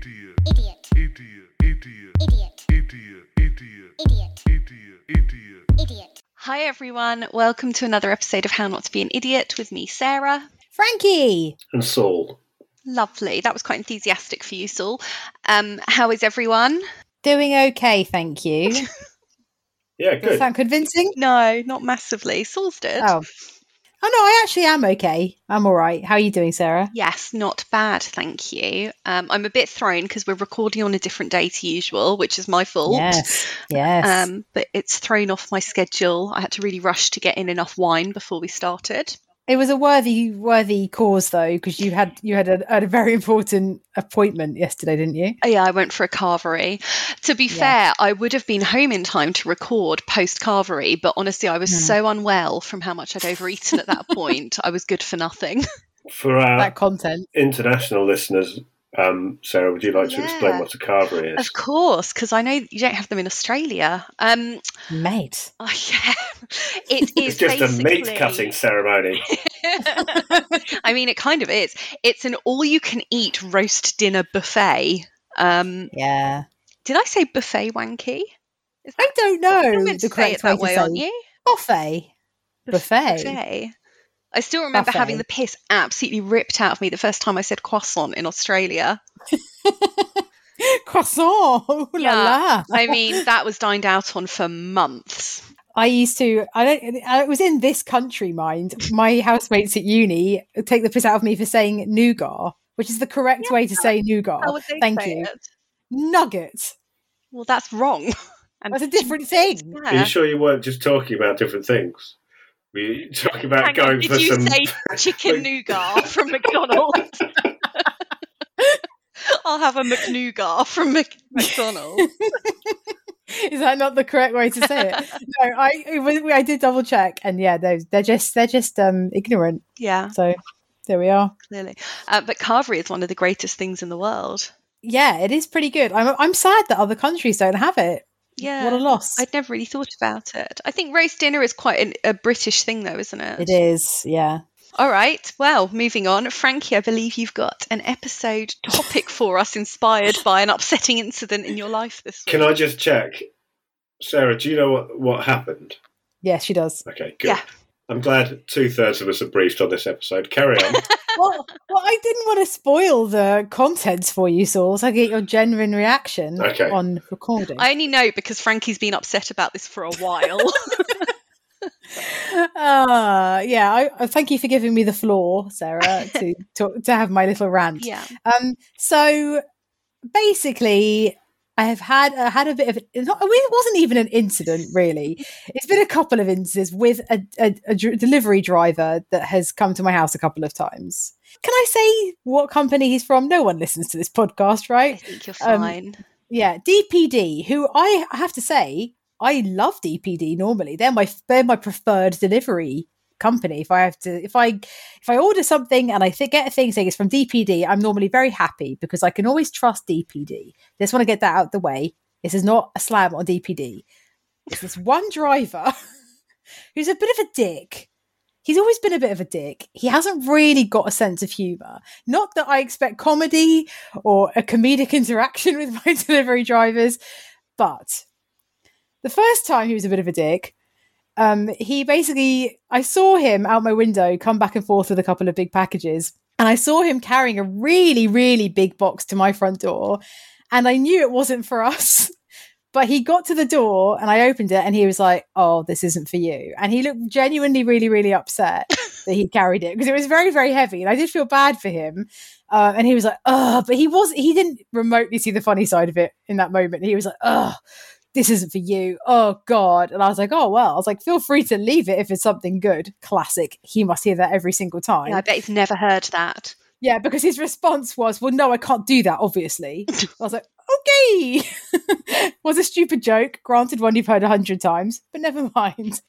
idiot, idiot, idiot, idiot, idiot, idiot, idiot, idiot, idiot, idiot, idiot. Hi, everyone. Welcome to another episode of How Not to Be an Idiot with me, Sarah. Frankie. and Saul. Lovely. That was quite enthusiastic for you, Saul. Um, how is everyone? Doing okay, thank you. Does Yeah, that good. sound convincing? No, not massively. Saul's did. Oh. Oh no, I actually am okay. I'm all right. How are you doing, Sarah? Yes, not bad, thank you. Um, I'm a bit thrown because we're recording on a different day to usual, which is my fault. Yes. Yes. Um, but it's thrown off my schedule. I had to really rush to get in enough wine before we started. It was a worthy worthy cause though, because you had you had a, had a very important appointment yesterday, didn't you? Oh, yeah, I went for a carvery. To be Yeah. fair, I would have been home in time to record post carvery, but honestly, I was Hmm. so unwell from how much I'd overeaten at that point. I was good for nothing. For our that content. international listeners, um, Sarah, would you like to explain what a carvery is? of course, because I know you don't have them in Australia. Um, Mate. oh, yeah, it is It's just a meat cutting ceremony. I mean, it kind of is. It's an all-you-can-eat roast dinner buffet. Um, Yeah. did I say buffet wanky? Is I don't You're know meant to the say correct it that way way, to aren't you? buffet. Buffet. buffet. I still remember Buffet. having the piss absolutely ripped out of me the first time I said croissant in Australia. Croissant. Ooh la Yeah. la. I mean, that was dined out on for months. I used to. I don't. I was in this country, mind. My housemates at uni take the piss out of me for saying nougat, which is the correct way to say nougat. How would they Thank say you. it? Nugget. Well, that's wrong. And That's a different thing. Are you sure you weren't just talking about different things? Were you talking about Hang on, going did for you some? say chicken nougat from McDonald's? I'll have a McNougat from Mc- McDonald's. Is that not the correct way to say it? no, I it was, I did double check, and yeah, they're they're just they're just um ignorant. Yeah, So there we are. clearly. Uh, but carvery is one of the greatest things in the world. Yeah, it is pretty good. I'm I'm sad that other countries don't have it. Yeah. What a loss. I'd never really thought about it. I think roast dinner is quite an, a British thing, though, isn't it? It is. Yeah. All right. Well, moving on. Frankie, I believe you've got an episode topic for us inspired by an upsetting incident in your life this week. Can I just check, Sarah? Do you know what what happened? Yeah, she does. Okay, good. Yeah. I'm glad two thirds of us are briefed on this episode. Carry on. well, well, I didn't want to spoil the contents for you, Saul, so I get your genuine reaction Okay. on recording. I only know because Frankie's been upset about this for a while. uh, yeah, I, I thank you for giving me the floor, Sarah, to, to to have my little rant. yeah. Um, so basically, I have had uh, had a bit of not, it wasn't even an incident really. It's been a couple of instances with a, a, a delivery driver that has come to my house a couple of times. Can I say what company he's from? No one listens to this podcast, right? I think you're Um, fine. Yeah, DPD, who I have to say I love DPD normally. They're my they're my preferred delivery company. If I have to if I if I order something and I th- get a thing saying it's from DPD, I'm normally very happy because I can always trust DPD. Just want to get that out the way. This is not a slam on DPD. It's this one driver who's a bit of a dick. He's always been a bit of a dick. He hasn't really got a sense of humor. Not that I expect comedy or a comedic interaction with my delivery drivers, but the first time he was a bit of a dick, um, he basically, I saw him out my window come back and forth with a couple of big packages, and I saw him carrying a really, really big box to my front door, and I knew it wasn't for us. But he got to the door and I opened it and he was like, Oh, this isn't for you. And he looked genuinely really, really upset that he carried it because it was very, very heavy. And I did feel bad for him. Uh, and he was like, Oh, but he was, he didn't remotely see the funny side of it in that moment. He was like, Oh, this isn't for you. Oh, God. And I was like, Oh, well, I was like, Feel free to leave it if it's something good. Classic. He must hear that every single time. Yeah, I bet he's never heard that. Yeah, because his response was, "Well, no, I can't do that." Obviously, I was like, "Okay." was a stupid joke, granted, one you've heard a hundred times, but never mind.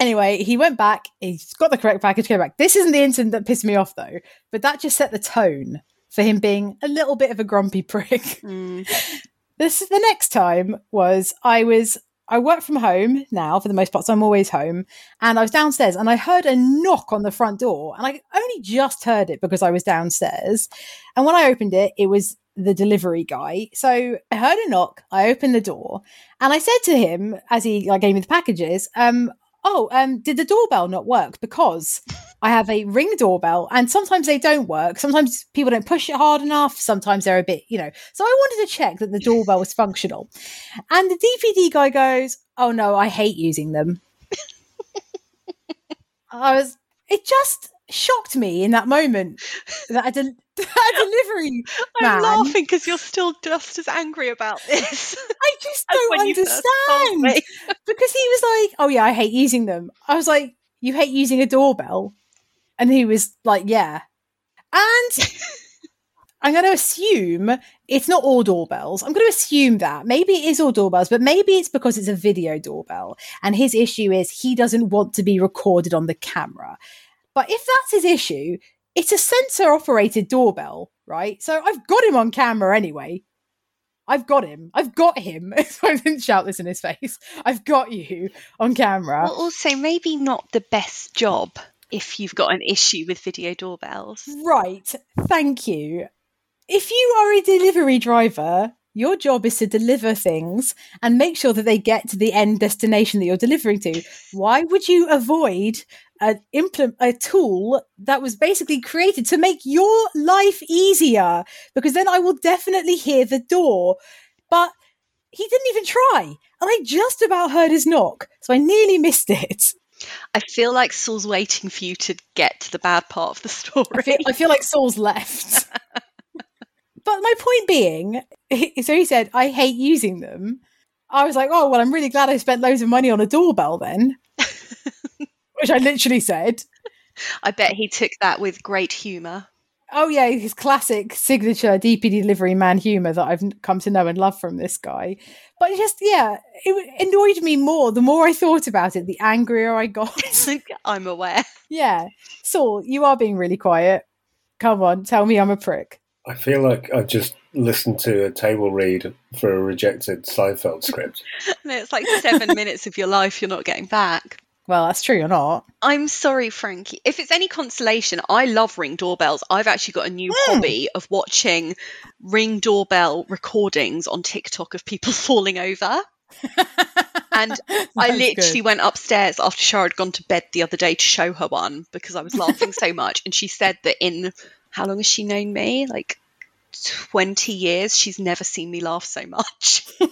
Anyway, he went back. He's got the correct package. Came back. This isn't the incident that pissed me off though, but that just set the tone for him being a little bit of a grumpy prick. Mm. This is the next time was I was I work from home now for the most part, so I'm always home. And I was downstairs and I heard a knock on the front door. And I only just heard it because I was downstairs. And when I opened it, it was the delivery guy. So I heard a knock. I opened the door and I said to him as he like gave me the packages, um, oh, um, did the doorbell not work? Because I have a ring doorbell and sometimes they don't work. Sometimes people don't push it hard enough. Sometimes they're a bit, you know. So I wanted to check that the doorbell was functional. And the DPD guy goes, oh no, I hate using them. I was, it just shocked me in that moment that del- a delivery I'm man. laughing because you're still just as angry about this. I just don't when you first told understand because he was like, "Oh yeah, I hate using them." I was like, "You hate using a doorbell?" And he was like, "Yeah." And I'm going to assume it's not all doorbells. I'm going to assume that maybe it is all doorbells, but maybe it's because it's a video doorbell. And his issue is he doesn't want to be recorded on the camera. But if that's his issue, it's a sensor operated doorbell, right? So I've got him on camera anyway. I've got him. I've got him. I didn't shout this in his face. I've got you on camera. Well, also, maybe not the best job if you've got an issue with video doorbells. Right. Thank you. If you are a delivery driver, your job is to deliver things and make sure that they get to the end destination that you're delivering to. Why would you avoid a implement a tool that was basically created to make your life easier? Because then I will definitely hear the door. But he didn't even try. And I just about heard his knock. So I nearly missed it. I feel like Saul's waiting for you to get to the bad part of the story. I feel, I feel like Saul's left. but my point being, so he said, I hate using them. I was like, oh, well, I'm really glad I spent loads of money on a doorbell then, which I literally said. I bet he took that with great humour. Oh, yeah, his classic signature DP delivery man humor that I've come to know and love from this guy. But it just, yeah, it annoyed me more the more I thought about it, the angrier I got. I'm aware. yeah. Saul, you are being really quiet. Come on, tell me I'm a prick. I feel like I've just listened to a table read for a rejected Seinfeld script. And it's like seven minutes of your life you're not getting back. Well, that's true or not. I'm sorry, Frankie. If it's any consolation, I love ring doorbells. I've actually got a new Mm. hobby of watching ring doorbell recordings on TikTok of people falling over. And I literally good. went upstairs after Shara had gone to bed the other day to show her one because I was laughing so much. And she said that in how long has she known me? Like 20 years. She's never seen me laugh so much.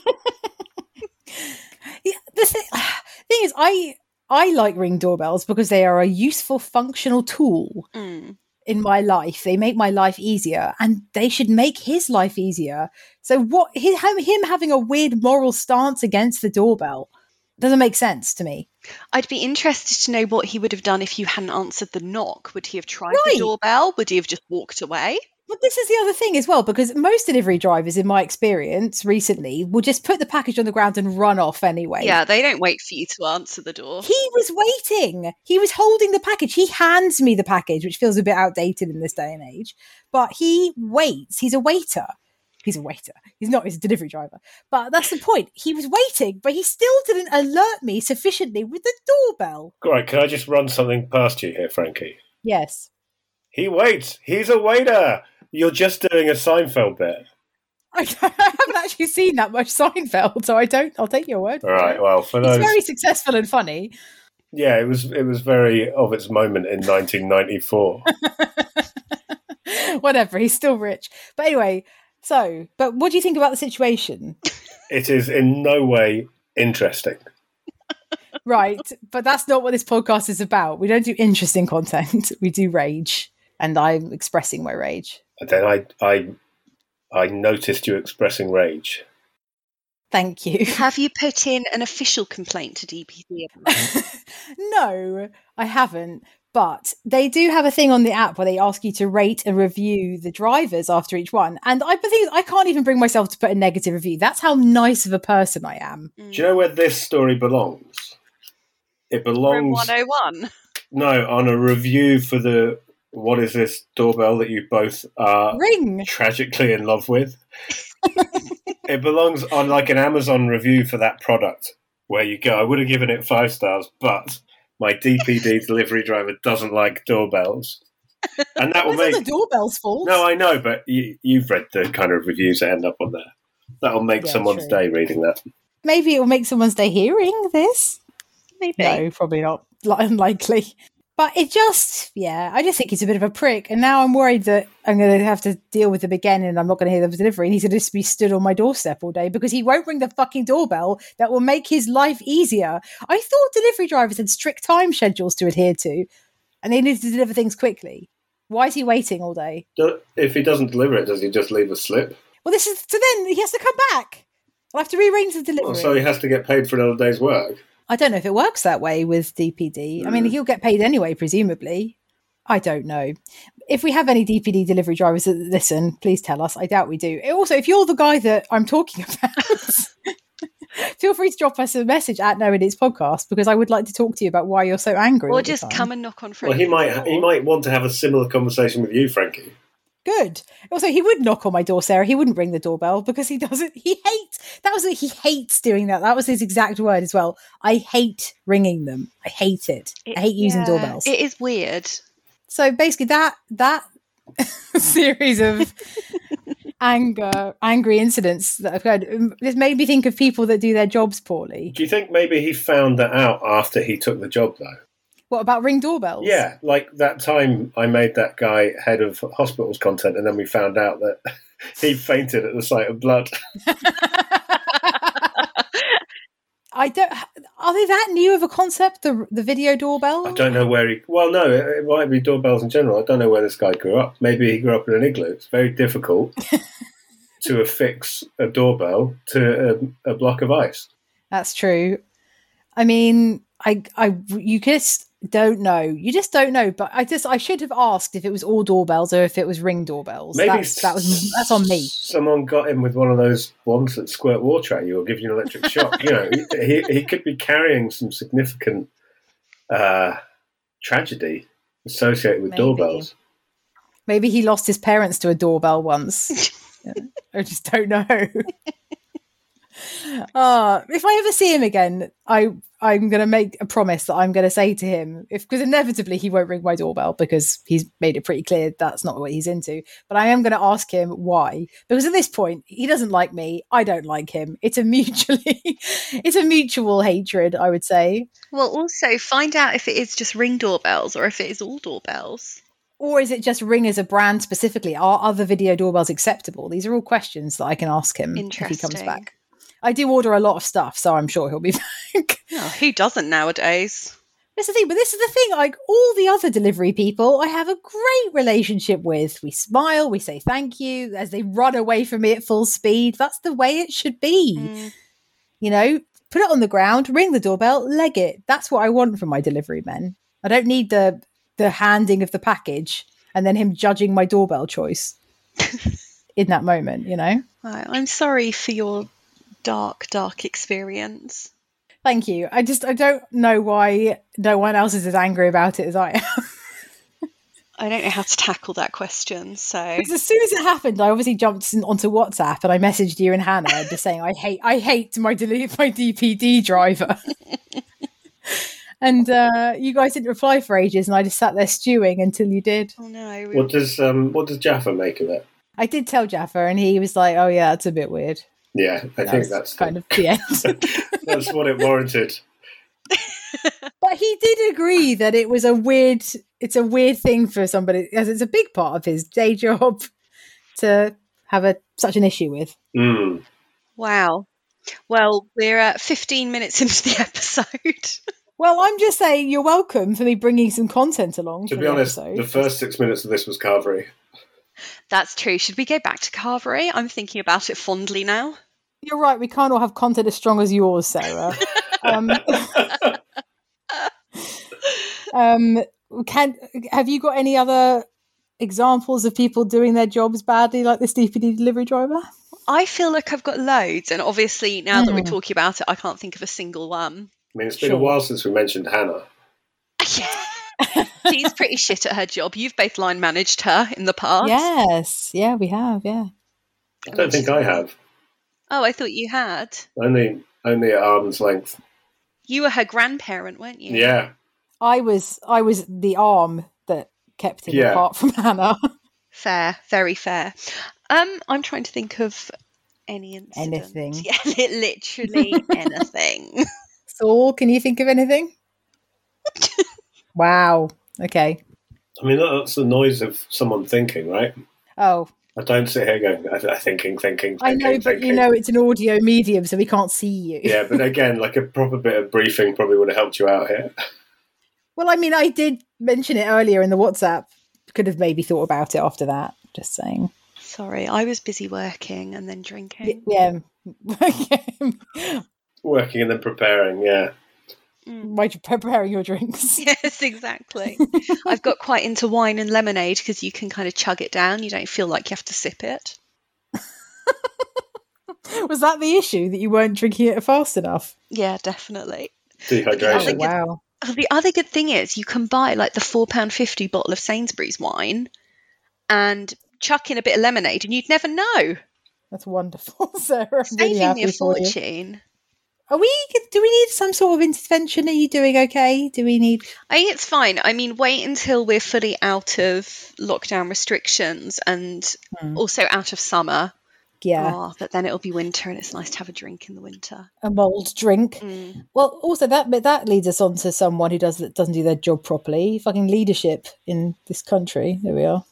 Yeah, the thing, thing is, I I like ring doorbells because they are a useful, functional tool Mm. in my life. They make my life easier, and they should make his life easier. So, what his, him having a weird moral stance against the doorbell doesn't make sense to me. I'd be interested to know what he would have done if you hadn't answered the knock. Would he have tried Right. the doorbell? Would he have just walked away? But this is the other thing as well, because most delivery drivers, in my experience recently, will just put the package on the ground and run off anyway. Yeah, they don't wait for you to answer the door. He was waiting. He was holding the package. He hands me the package, which feels a bit outdated in this day and age. But he waits. He's a waiter. He's a waiter. He's not. He's a delivery driver. But that's the point. He was waiting, but he still didn't alert me sufficiently with the doorbell. Right, can I just run something past you here, Frankie? Yes. He waits. He's a waiter. You're just doing a Seinfeld bit. I, haven't actually seen that much Seinfeld, so I don't. I'll take your word. All right. it. Well, for It's those, very successful and funny. yeah, it was it was very of its moment in 1994. Whatever. He's still rich. But anyway. So, but what do you think about the situation? it is in no way interesting. Right, but that's not what this podcast is about. We don't do interesting content. We do rage, and I'm expressing my rage. And then I I I noticed you expressing rage. Thank you. Have you put in an official complaint to DPD? no, I haven't. But they do have a thing on the app where they ask you to rate and review the drivers after each one. And I believe I can't even bring myself to put a negative review. That's how nice of a person I am. Mm. Do you know where this story belongs? It Room belongs 101. no on a review for the what is this doorbell that you both are Ring. tragically in love with. it belongs on like an Amazon review for that product where you go, I would have given it five stars, but my DPD delivery driver doesn't like doorbells. and that will make the doorbell's fault. No, I know, but you, you've read the kind of reviews that end up on there. That'll make Yeah, someone's true. day reading that. Maybe it will make someone's day hearing this. Maybe. No, probably not. Li- Unlikely. But it just, yeah, I just think he's a bit of a prick. And now I'm worried that I'm going to have to deal with him again and I'm not going to hear the delivery. And he's going to just be stood on my doorstep all day because he won't ring the fucking doorbell that will make his life easier. I thought delivery drivers had strict time schedules to adhere to and they needed to deliver things quickly. Why is he waiting all day? If he doesn't deliver it, does he just leave a slip? Well, this is so then he has to come back. I'll have to rearrange the oh, delivery. Oh, so he has to get paid for another day's work. I don't know if it works that way with DPD. I mean, Mm. he'll get paid anyway, presumably. I don't know. If we have any DPD delivery drivers that listen, please tell us. I doubt we do. Also, if you're the guy that I'm talking about, feel free to drop us a message at No It Is Podcast because I would like to talk to you about why you're so angry. Or just come and knock on Well, Frankie's he might he might want to have a similar conversation with you, Frankie. Good. Also, he would knock on my door, Sarah. He wouldn't ring the doorbell because he doesn't. He hates. That was it. He hates doing that. That was his exact word as well. I hate ringing them. I hate it. I hate using Yeah, doorbells. It is weird. so basically, that that series of anger, angry incidents that occurred, um, this made me think of people that do their jobs poorly. Do you think maybe he found that out after he took the job, though? What about ring doorbells? Yeah, like that time I made that guy head of hospitals content, and then we found out that he fainted at the sight of blood. I don't. Are they that new of a concept? The the video doorbell. I don't know where he. Well, no, it, it might be doorbells in general. I don't know where this guy grew up. Maybe he grew up in an igloo. It's very difficult to affix a doorbell to a, a block of ice. That's true. I mean, I, I, you just don't know. You just don't know. But I just, I should have asked if it was all doorbells or if it was ring doorbells. Maybe that's, that was that's on me. Someone got him with one of those ones that squirt water at you or give you an electric shock. You know, he, he could be carrying some significant uh, tragedy associated with Maybe. doorbells. Maybe he lost his parents to a doorbell once. I just don't know. Uh, if I ever see him again, I I'm going to make a promise that I'm going to say to him if because inevitably he won't ring my doorbell because he's made it pretty clear that's not what he's into. But I am going to ask him why because at this point he doesn't like me. I don't like him. It's a mutually it's a mutual hatred. I would say. Well, also find out if it is just ring doorbells or if it is all doorbells. Or is it just Ring as a brand specifically? Are other video doorbells acceptable? These are all questions that I can ask him if he comes back. I do order a lot of stuff, so I'm sure he'll be back. Oh, who doesn't nowadays? That's the thing, but this is the thing. Like all the other delivery people, I have a great relationship with. We smile, we say thank you as they run away from me at full speed. That's the way it should be. Mm. You know, put it on the ground, ring the doorbell, leg it. That's what I want from my delivery men. I don't need the the handing of the package and then him judging my doorbell choice in that moment. You know. I'm sorry for your dark, dark experience. Thank you. I just I don't know why no one else is as angry about it as I am. I don't know how to tackle that question, so Because as soon as it happened, I obviously jumped onto WhatsApp and I messaged you and Hannah just saying I hate I hate my delete my DPD driver. and uh, you guys didn't reply for ages, and I just sat there stewing until you did. oh no, we What does um, what does Jaffa make of it? I did tell Jaffa, and he was like, "Oh yeah, that's a bit weird." Yeah, I That think that's kind of the end. that's what it warranted. but he did agree that it was a weird. It's a weird thing for somebody, as it's a big part of his day job, to have a such an issue with. Mm. wow. Well, we're at 15 minutes into the episode. Well, I'm just saying you're welcome for me bringing some content along. To be the honest, episode. the first six minutes of this was Carvery. That's true. Should we go back to Carvery? I'm thinking about it fondly now. You're right. We can't all have content as strong as yours, Sarah. um, um, can have you got any other examples of people doing their jobs badly, like this DPD delivery driver? I feel like I've got loads, and obviously now that we're Mm. talking about it, I can't think of a single one. I mean, it's been Sure. a while since we mentioned Hannah. She's pretty shit at her job. You've both line managed her in the past. Yes, yeah, we have. Yeah, I don't think I have. Oh, I thought you had. Only only at arm's length. You were her grandparent, weren't you? Yeah. I was. I was the arm that kept him Yeah. apart from Hannah. Fair, very fair. Um, I'm trying to think of any incident. Anything. Yeah, literally anything. Saul, can you think of anything? wow. Okay. I mean, that's the noise of someone thinking, right? Oh, I don't sit here going, I, I thinking, thinking, I know, thinking, but you know it's an audio medium, so we can't see you. Yeah, but again, like a proper bit of briefing probably would have helped you out here. Well, I mean, I did mention it earlier in the WhatsApp. Could have maybe thought about it after that. Just saying. Sorry, I was busy working and then drinking. Yeah. Working and then preparing, yeah. Mm. Why you preparing your drinks? Yes, exactly. I've got quite into wine and lemonade because you can kind of chug it down. You don't feel like you have to sip it. Was that the issue that you weren't drinking it fast enough? Yeah, definitely. Dehydration. I think wow. The other good thing is you can buy like the four pound fifty bottle of Sainsbury's wine and chuck in a bit of lemonade, and you'd never know. That's wonderful, Sarah. I'm really Saving happy me a for you. Are we? Do we need some sort of intervention? Are you doing okay? Do we need? I think it's fine. I mean, wait until we're fully out of lockdown restrictions and Hmm. also out of summer. Yeah, Oh, but then it'll be winter and it's nice to have a drink in the winter. a mulled drink. Mm. Well, also that but that leads us on to someone who does doesn't do their job properly. Fucking leadership in this country. There we are.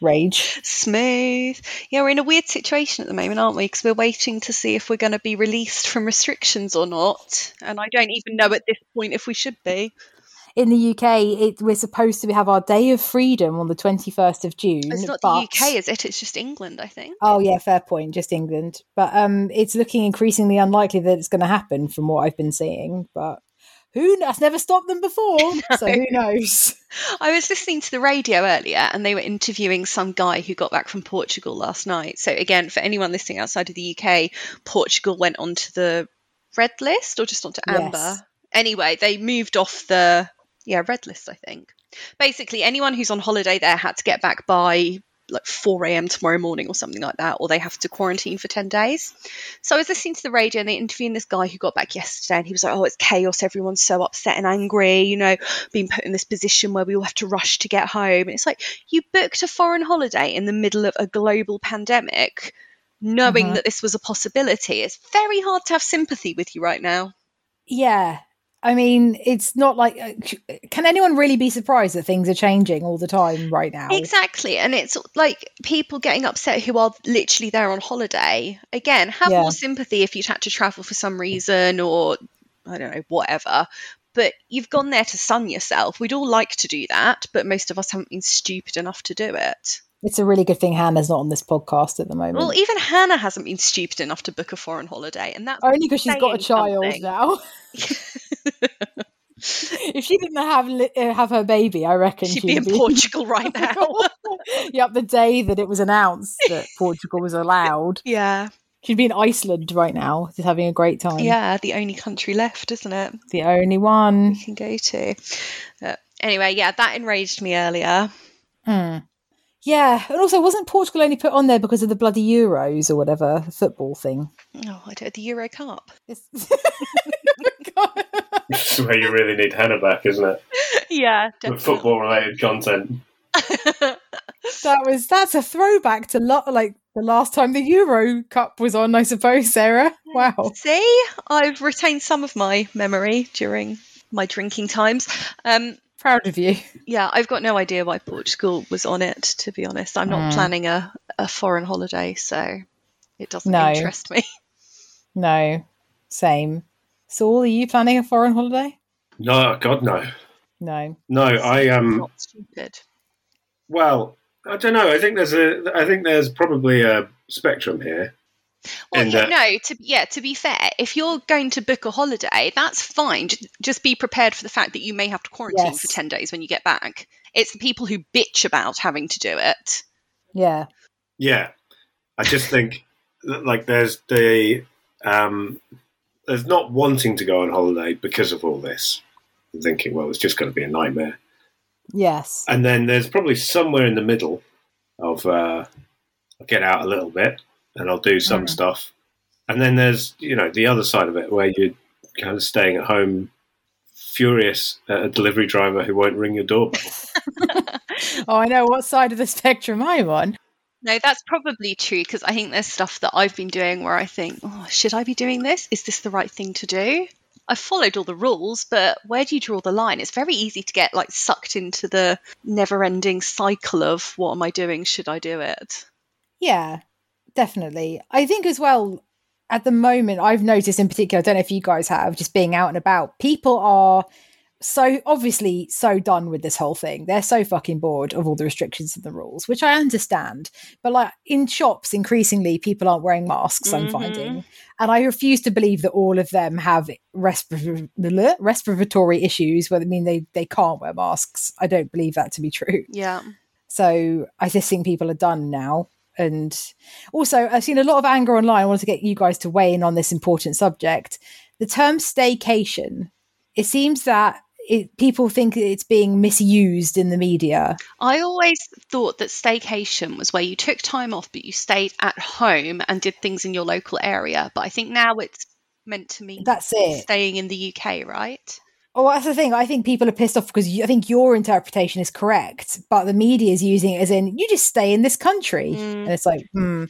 Rage. Smooth. Yeah, we're in a weird situation at the moment, aren't we? Because we're waiting to see if we're going to be released from restrictions or not. And I don't even know at this point if we should be. In the UK, it, we're supposed to have our day of freedom on the twenty first of June. It's not but- the UK, is it? It's just England, I think. Oh yeah, fair point. Just England, but um, it's looking increasingly unlikely that it's going to happen from what I've been seeing. But who? That's never stopped them before, so who knows? I was listening to the radio earlier and they were interviewing some guy who got back from Portugal last night. So, again, for anyone listening outside of the UK, Portugal went onto the red list or just onto amber. Yes. Anyway, they moved off the yeah red list. I think basically anyone who's on holiday there had to get back by like 4 a.m. tomorrow morning or something like that, or they have to quarantine for 10 days. So I was listening to the radio and they interviewing this guy who got back yesterday and he was like, Oh, it's chaos. Everyone's so upset and angry, you know, being put in this position where we all have to rush to get home. And it's like, you booked a foreign holiday in the middle of a global pandemic, knowing Mhm. that this was a possibility. It's very hard to have sympathy with you right now. Yeah, I mean, it's not like. uh, Can anyone really be surprised that things are changing all the time right now? Exactly. And it's like people getting upset who are literally there on holiday. Again, have Yeah. more sympathy if you'd had to travel for some reason or, I don't know, whatever. But you've gone there to sun yourself. We'd all like to do that, but most of us haven't been stupid enough to do it. It's a really good thing Hannah's not on this podcast at the moment. Well, even Hannah hasn't been stupid enough to book a foreign holiday, and that's Only because she's got a child something. now. if she didn't have uh, have her baby, I reckon she'd she'd be in Portugal right now. yep, the day that it was announced that Portugal was allowed, yeah, she'd be in Iceland right now, just having a great time. yeah, the only country left, isn't it? the only one. you can go to. Uh, anyway, yeah, that enraged me earlier. Hmm. Yeah, and also wasn't Portugal only put on there because of the bloody Euros or whatever football thing? Oh, I don't. The Euro Cup. It's- This is where you really need Hannah back, isn't it? yeah, With football related content. that was that's a throwback to lo- like the last time the Euro Cup was on, I suppose, Sarah. Wow. See, I've retained some of my memory during my drinking times. Um, Proud of you. yeah, I've got no idea why Portugal was on it. To be honest, I'm not Mm. planning a, a foreign holiday, so it doesn't No. interest me. No. Same. Saul, are you planning a foreign holiday? No, God, no. No. No, I um. not stupid. Well, I don't know. I think there's a. I think there's probably a spectrum here. Well, And, yeah, uh, no. To yeah, to be fair, if you're going to book a holiday, that's fine. Just, just be prepared for the fact that you may have to quarantine Yes. for ten days when you get back. It's the people who bitch about having to do it. Yeah. Yeah, I just think like there's the um, there's not wanting to go on holiday because of all this. And thinking, well, it's just going to be a nightmare. Yes. And then there's probably somewhere in the middle of uh, get out a little bit and I'll do some Mm. stuff. And then there's you know the other side of it where you're kind of staying at home, furious at a delivery driver who won't ring your doorbell. oh, I know what side of the spectrum I'm on. No, that's probably true because I think there's stuff that I've been doing where I think, oh, should I be doing this? Is this the right thing to do? I've followed all the rules, but where do you draw the line? It's very easy to get like sucked into the never-ending cycle of what am I doing? Should I do it? Yeah, definitely. I think as well, at the moment, I've noticed in particular, I don't know if you guys have, just being out and about, people are so obviously so done with this whole thing. They're so fucking bored of all the restrictions and the rules, which I understand. But like in shops, increasingly people aren't wearing masks. I'm Mhm. finding, and I refuse to believe that all of them have respir- respiratory issues. Where I mean they they can't wear masks. I don't believe that to be true. Yeah. So I just think people are done now. And also, I've seen a lot of anger online. I wanted to get you guys to weigh in on this important subject. The term staycation, it seems that it, people think it's being misused in the media. I always thought that staycation was where you took time off, but you stayed at home and did things in your local area. But I think now it's meant to mean That's it. staying in the UK, right? Oh, that's the thing. I think people are pissed off because you, I think your interpretation is correct, but the media is using it as in you just stay in this country, Mm. and it's like, hmm,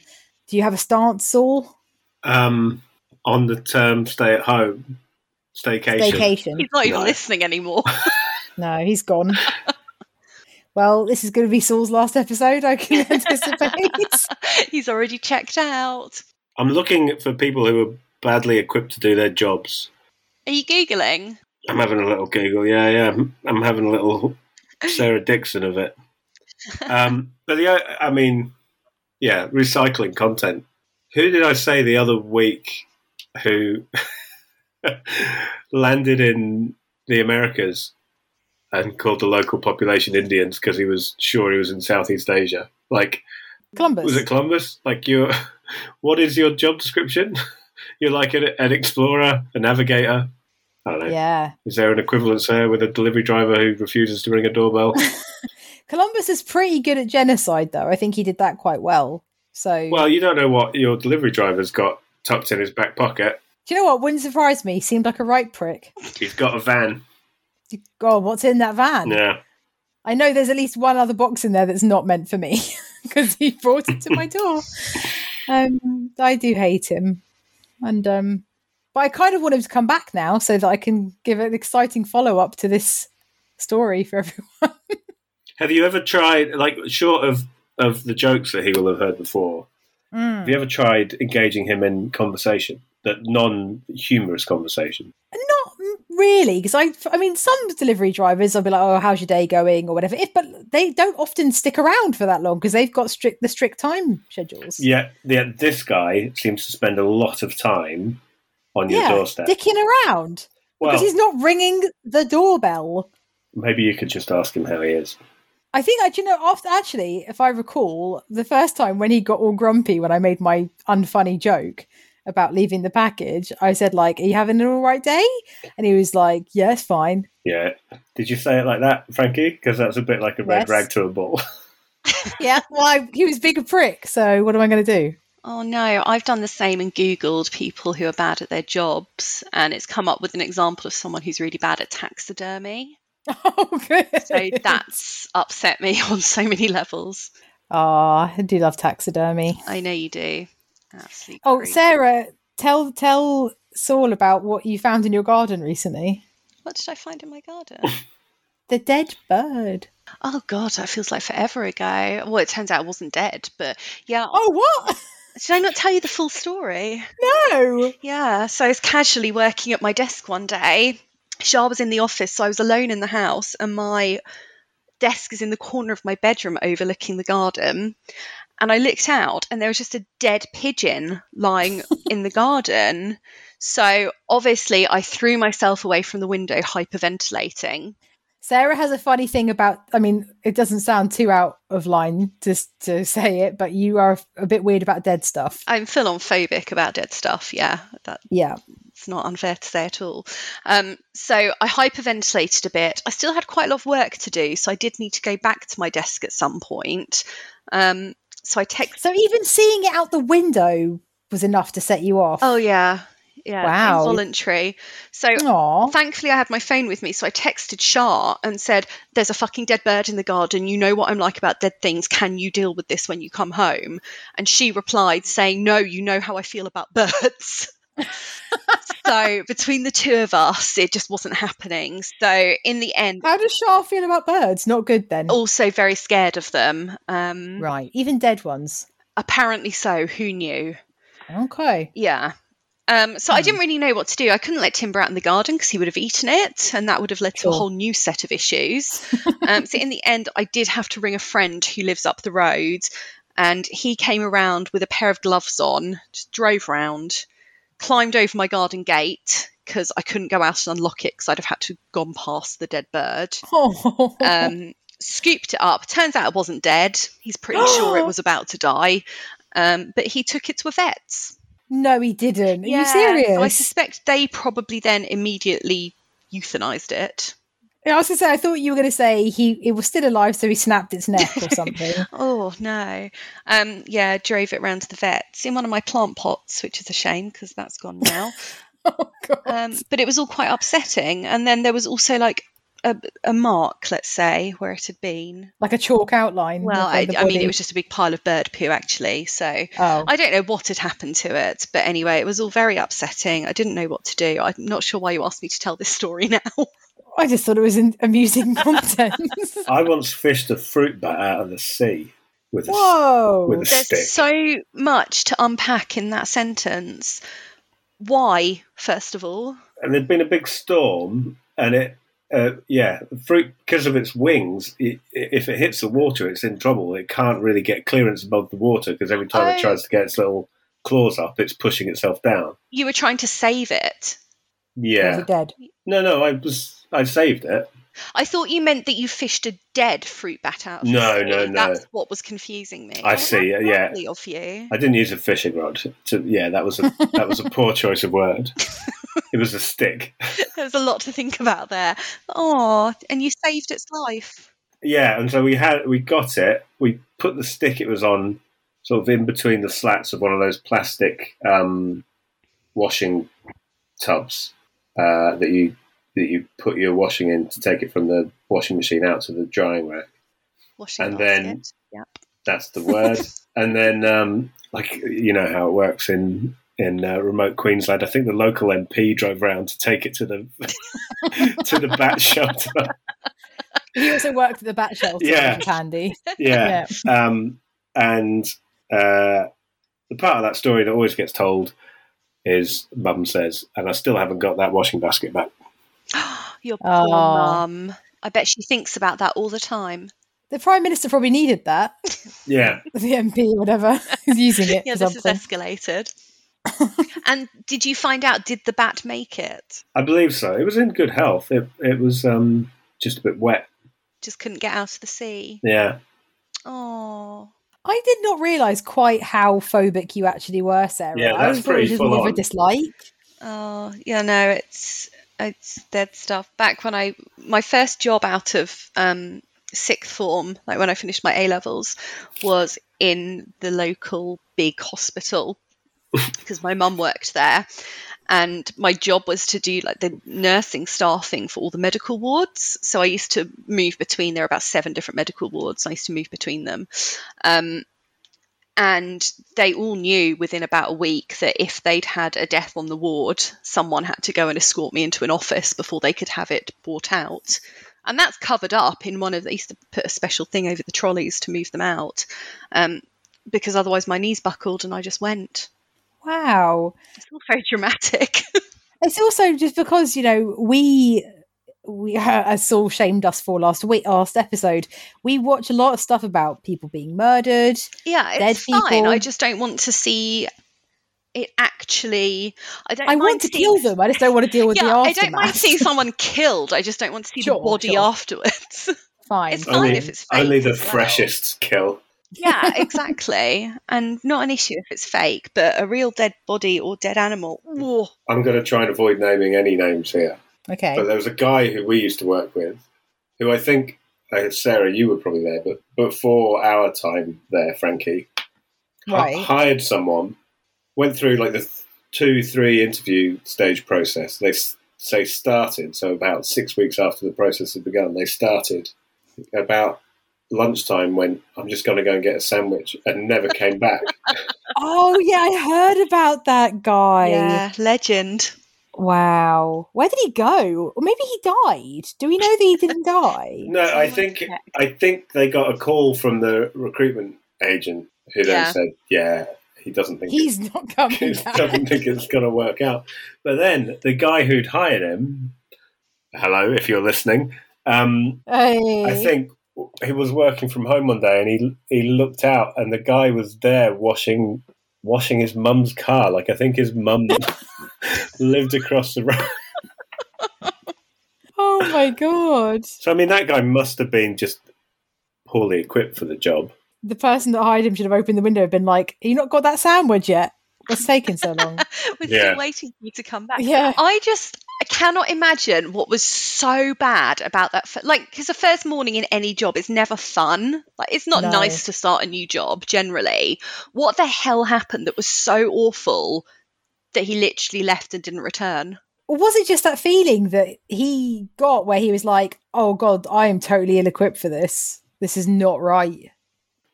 do you have a stance, Saul? Um, on the term stay at home, staycation. Staycation. He's not even No. listening anymore. No, he's gone. well, this is going to be Saul's last episode, I can anticipate. He's already checked out. I'm looking for people who are badly equipped to do their jobs. Are you Googling? I'm having a little Google. Yeah, yeah. I'm- I'm having a little Sarah Dixon of it. Um, but the, I mean, yeah, recycling content. Who did I say the other week who landed in the Americas and called the local population Indians because he was sure he was in Southeast Asia? Like, Columbus. was it Columbus? Like, you, what is your job description? You're like an, an explorer, a navigator. I don't know. Yeah. Is there an equivalence there with a delivery driver who refuses to ring a doorbell? Columbus is pretty good at genocide, though. I think he did that quite well. So, well, you don't know what your delivery driver's got tucked in his back pocket. do you know what? Wouldn't surprise me. He seemed like a right prick. He's got a van. God, what's in that van? Yeah. I know there's at least one other box in there that's not meant for me because he brought it to my door. Um, I do hate him, and um, but I kind of want him to come back now so that I can give an exciting follow up to this story for everyone. Have you ever tried, like, short of, of the jokes that he will have heard before, hmm. have you ever tried engaging him in conversation? That non humorous conversation? Not really, because I, I mean, some delivery drivers, I'll be like, "Oh, how's your day going?" or whatever. If, but they don't often stick around for that long because they've got strict the strict time schedules. Yeah, yeah, this guy seems to spend a lot of time on your yeah, doorstep. dicking around well, because he's not ringing the doorbell. maybe you could just ask him how he is. I think, do you know, after actually, if I recall, the first time when he got all grumpy when I made my unfunny joke about leaving the package, I said, like, are you having an all right day? And he was like, yes, fine. Yeah. Did you say it like that, Frankie? Because that's a bit like a red Yes. rag to a bull. Yeah, well, I, he was big a prick, so what am I going to do? Oh no, I've done the same and Googled people who are bad at their jobs, and it's come up with an example of someone who's really bad at taxidermy. Oh, good. So that's upset me on so many levels. Ah, I do love taxidermy. I know you do. Absolutely. Oh, crazy. Sarah, tell tell Saul about what you found in your garden recently. what did I find in my garden? The dead bird. oh god, that feels like forever ago. Well, it turns out it wasn't dead, but yeah. Oh, what? Did I not tell you the full story? No. Yeah, so I was casually working at my desk one day. Shah was in the office, so I was alone in the house, and my desk is in the corner of my bedroom overlooking the garden. And I looked out, and there was just a dead pigeon lying in the garden. So obviously, I threw myself away from the window, hyperventilating. Sarah has a funny thing about. I mean, it doesn't sound too out of line to to say it, but you are a bit weird about dead stuff. I'm full on phobic about dead stuff. Yeah, that, Yeah. it's not unfair to say at all. Um, so I hyperventilated a bit. I still had quite a lot of work to do, so I did need to go back to my desk at some point. Um, so I text. So even seeing it out the window was enough to set you off. Oh yeah, Yeah, Wow. involuntary. So Aw. thankfully, I had my phone with me, so I texted Shah and said, "There's a fucking dead bird in the garden. You know what I'm like about dead things. Can you deal with this when you come home?" And she replied saying, "No, you know how I feel about birds." so between the two of us, it just wasn't happening. So in the end, How does Shah feel about birds? Not good then. also very scared of them. Um, Right. Even dead ones. Apparently so. Who knew? Okay. Yeah. Um, so I Hmm. didn't really know what to do. I couldn't let Timber out in the garden because he would have eaten it, and that would have led to a whole new set of issues. um, so in the end, I did have to ring a friend who lives up the road, and he came around with a pair of gloves on, just drove round, climbed over my garden gate because I couldn't go out and unlock it because I'd have had to have gone past the dead bird. Oh. Um, scooped it up. Turns out it wasn't dead. He's pretty sure it was about to die. Um, but he took it to a vet's. No, he didn't. Are you serious? I suspect they probably then immediately euthanized it. I was going to say, I thought you were going to say he it was still alive, so he snapped its neck or something. Oh no! Um, yeah, drove it round to the vets in one of my plant pots, which is a shame because that's gone now. oh, God. um, but it was all quite upsetting. And then there was also like a, a mark, let's say, where it had been. like a chalk outline. Well, I, I mean, it was just a big pile of bird poo, actually. So Oh. I don't know what had happened to it, but anyway, it was all very upsetting. I didn't know what to do. I'm not sure why you asked me to tell this story now. I just thought it was an amusing content. I once fished a fruit bat out of the sea with a, s- Whoa. with a There's stick. so much to unpack in that sentence. Why, first of all? and there'd been a big storm, and it, uh, yeah, fruit because of its wings, it, if it hits the water, it's in trouble. It can't really get clearance above the water because every time Oh. it tries to get its little claws up, it's pushing itself down. You were trying to save it. Yeah, it dead? no, no, I was, I saved it. I thought you meant that you fished a dead fruit bat out. Of No, the no, no. That's what was confusing me. I Oh, see, that's yeah. of you. I didn't use a fishing rod. To, yeah, that was a that was a poor choice of word. It was a stick. There's a lot to think about there. Oh, and you saved its life. Yeah, and so we had we got it. We put the stick it was on sort of in between the slats of one of those plastic um, washing tubs uh, that you that you put your washing in to take it from the washing machine out to the drying rack. Washing And basket. then- Yep. That's the word. and then, um, like you know how it works in in uh, remote Queensland. I think the local MP drove around to take it to the to the bat shelter. He also worked at the bat shelter. Yeah. which is handy. yeah. Um, and uh, the part of that story that always gets told is Mum says, and I still haven't got that washing basket back. Your poor Aw. mum. I bet she thinks about that all the time. The Prime Minister probably needed that. Yeah. The MP, whatever, is using it Yeah, for this has escalated. And did you find out? Did the bat make it? I believe so. It was in good health. It, it was um, just a bit wet. Just couldn't get out of the sea. Yeah. Oh, I did not realise quite how phobic you actually were, Sarah. Yeah, I that's thought it was pretty just full more of a dislike. oh, yeah. No, it's it's dead stuff. Back when I my first job out of um, sixth form, like when I finished my A levels, was in the local big hospital because my mum worked there. And my job was to do like the nursing staffing for all the medical wards. So I used to move between. There are about seven different medical wards. I used to move between them, um, and they all knew within about a week that if they'd had a death on the ward, someone had to go and escort me into an office before they could have it brought out. And that's covered up in one of they used to put a special thing over the trolleys to move them out, um, because otherwise my knees buckled and I just went. Wow. It's all very dramatic. It's also just because you know we we as Saul shamed us for last week last episode. We watch a lot of stuff about people being murdered. yeah, Dead it's fine. people. I just don't want to see it actually. I don't. I mind want to seeing- kill them. I just don't want to deal with Yeah, the I don't mind seeing someone killed. I just don't want to see Sure, the body sure. afterwards. Fine. It's fine Only, if it's only the as well. freshest kill. Yeah, exactly. And not an issue if it's fake, but a real dead body or dead animal. whoa. I'm going to try and avoid naming any names here. Okay. But there was a guy who we used to work with, who I think, uh, Sarah, you were probably there, but before our time there, Frankie, hi- Right. hired someone, went through like the th- two, three interview stage process. They s- say started, so about six weeks after the process had begun, they started about lunchtime when I'm just going to go and get a sandwich and never came back. Oh yeah, I heard about that guy. Yeah, legend. Wow. Where did he go? Or maybe he died. Do we know that he didn't die? no, I think I think they got a call from the recruitment agent who then Yeah. said, "Yeah, he doesn't think He's not coming he doesn't think it's going to work out." But then the guy who'd hired him, hello, if you're listening, um, Hey. I think he was working from home one day and he he looked out and the guy was there washing washing his mum's car. Like I think his mum lived across the road. Oh my god. So I mean that guy must have been just poorly equipped for the job. The person that hired him should have opened the window and been like, "You not got that sandwich yet? What's taking so long?" We're Yeah. still waiting for you to come back. yeah. I just I cannot imagine what was so bad about that. Like, because the first morning in any job is never fun. Like, it's not No. nice to start a new job generally. What the hell happened that was so awful that he literally left and didn't return? Or was it just that feeling that he got where he was like, "Oh god, I am totally ill-equipped for this. This is not right."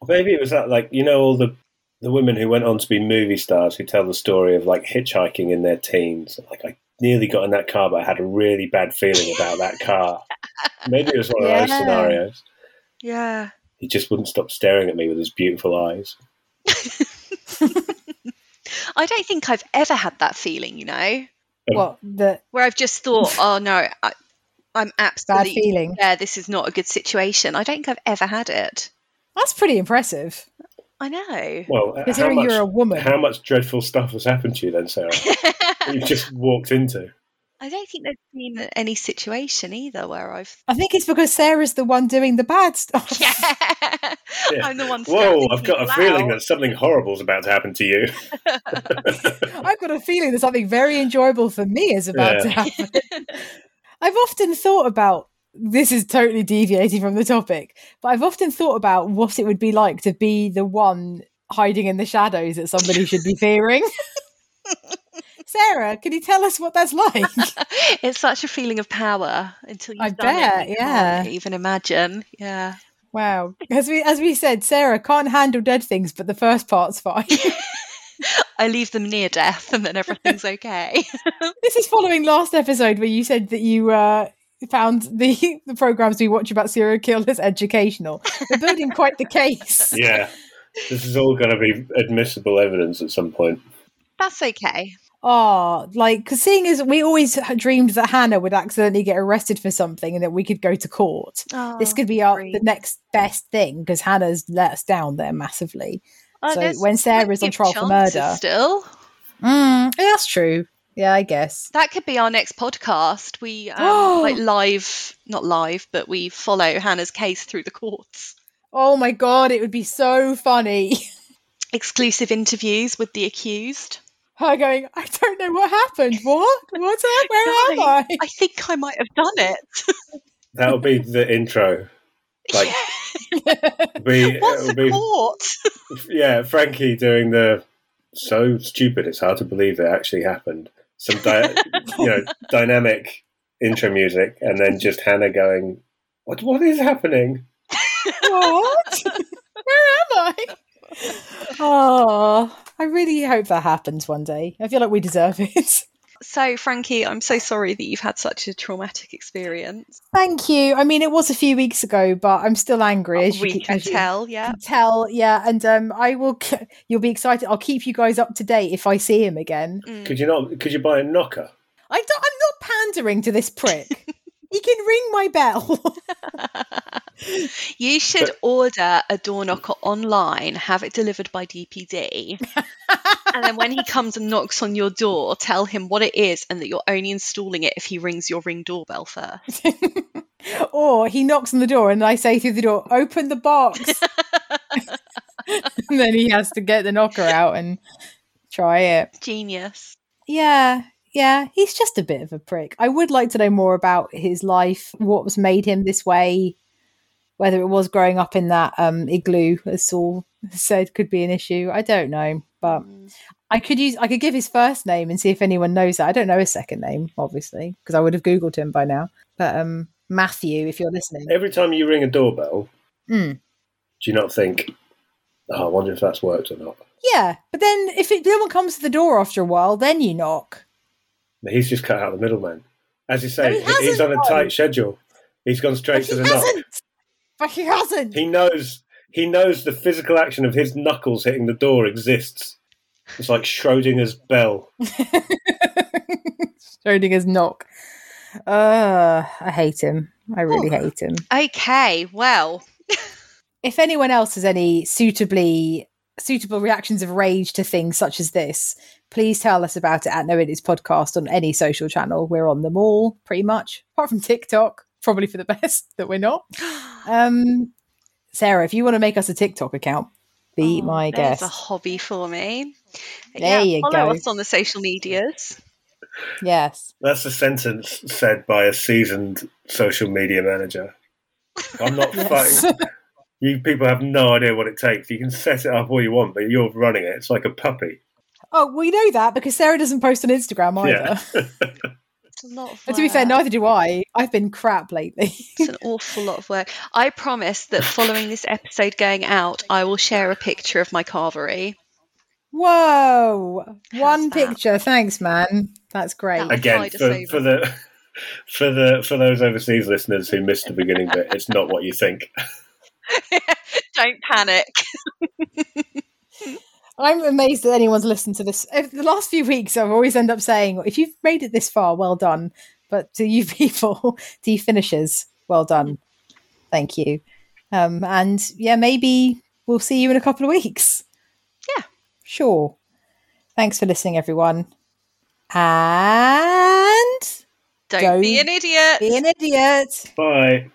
Maybe it was that like you know all the the women who went on to be movie stars who tell the story of like hitchhiking in their teens. Like I nearly got in that car, but I had a really bad feeling about that car. Maybe it was one of those scenarios. Yeah. He just wouldn't stop staring at me with his beautiful eyes. I don't think I've ever had that feeling, you know, What the where I've just thought, oh no, I, I'm bad absolutely, feeling? yeah, this is not a good situation. I don't think I've ever had it. That's pretty impressive. I know. Well, how Considering much, you're a woman. how much dreadful stuff has happened to you then, Sarah? you just walked into. I don't think there's been any situation either where I've. I think it's because Sarah's the one doing the bad stuff. Yeah, Yeah. I'm the one. Whoa, I've got a people feeling that something horrible's about to happen to you. I've got a feeling that something very enjoyable for me is about to happen. I've often thought about this is totally deviating from the topic, but I've often thought about what it would be like to be the one hiding in the shadows that somebody should be fearing. Sarah, can you tell us what that's like? it's such a feeling of power until you've I done bet, it. You yeah. can't even imagine. Yeah. Wow. As we as we said, Sarah can't handle dead things, but the first part's fine. I leave them near death, and then everything's okay. this is following last episode where you said that you uh, found the the programs we watch about serial killers educational. We're building quite the case. yeah. This is all going to be admissible evidence at some point. That's okay. Oh, like because seeing as we always dreamed that Hannah would accidentally get arrested for something and that we could go to court. this could be our great. the next best thing because Hannah's let us down there massively. Oh, so when Sarah's on trial for murder- still. Mm, yeah, that's true. Yeah, I guess. That could be our next podcast. We um, like live, not live, but we follow Hannah's case through the courts. Oh my god, it would be so funny. Exclusive interviews with the accused. Her going, I don't know what happened. What? What's up? Where am I? I think I might have done it. That'll be the intro. Like, be, What's it'll be, court? yeah, Frankie doing the so stupid it's hard to believe it actually happened. Some di- you know dynamic intro music, and then just Hannah going, "What? What is happening?" what? Where am I? Oh, I really hope that happens one day. I feel like we deserve it. So, Frankie, I'm so sorry that you've had such a traumatic experience. Thank you. I mean, it was a few weeks ago, but I'm still angry. As you we can- can as you tell, yeah. can tell, yeah. And um, I will. k- You'll be excited. I'll keep you guys up to date if I see him again. Mm. Could you not? Could you buy a knocker? I don't, I'm not pandering to this prick. he can ring my bell. You should But- order a door knocker online, have it delivered by DPD, and then when he comes and knocks on your door, tell him what it is and that you're only installing it if he rings your ring doorbell first. or he knocks on the door and I say through the door, "Open the box." and then he has to get the knocker out and try it. Genius. Yeah, yeah, he's just a bit of a prick. I would like to know more about his life, what was made him this way, whether it was growing up in that um, igloo, as Saul said, could be an issue. I don't know, but Mm. I could use I could give his first name and see if anyone knows that. I don't know his second name, obviously, because I would have googled him by now. But um, Matthew, if you're listening, Every time you ring a doorbell, Mm. do you not think, oh, I wonder if that's worked or not? yeah. But then if it, no one comes to the door after a while, then you knock. He's just cut out the middleman. As you say, he he- he's on a tight schedule. He's gone straight But to he the knock. Hasn't. But he hasn't. He knows he knows the physical action of his knuckles hitting the door exists. It's like Schrodinger's bell. Schrodinger's knock. Uh, I hate him. I really Oh. hate him. Okay, well, If anyone else has any suitably suitable reactions of rage to things such as this, please tell us about it at No Idiots Podcast on any social channel. We're on them all, pretty much, apart from TikTok. Probably for the best that we're not. Um, Sarah, if you want to make us a TikTok account, be Oh, my there's guest. a hobby for me. There you follow go. us on the social medias. Yes. That's a sentence said by a seasoned social media manager. I'm not Yes. fighting. You people have no idea what it takes. You can set it up all you want, but you're running it. It's like a puppy. Oh, we know that because Sarah doesn't post on Instagram either. Yeah. It's a lot of But to be fair, neither do I. I've been crap lately. It's an awful lot of work. I promise that following this episode going out, I will share a picture of my carvery. Whoa! One that? picture. Thanks, man. That's great. That- Again, for, for the for the for those overseas listeners who missed the beginning bit, it's not what you think. Don't panic. I'm amazed that anyone's listened to this. If- The last few weeks, I've always end up saying, "If you've made it this far, well done." But to you people, to you finishers, well done. Thank you. Um, and yeah, maybe we'll see you in a couple of weeks. Yeah. Sure. Thanks for listening, everyone. And Don't, Don't be an idiot. be an idiot. Bye.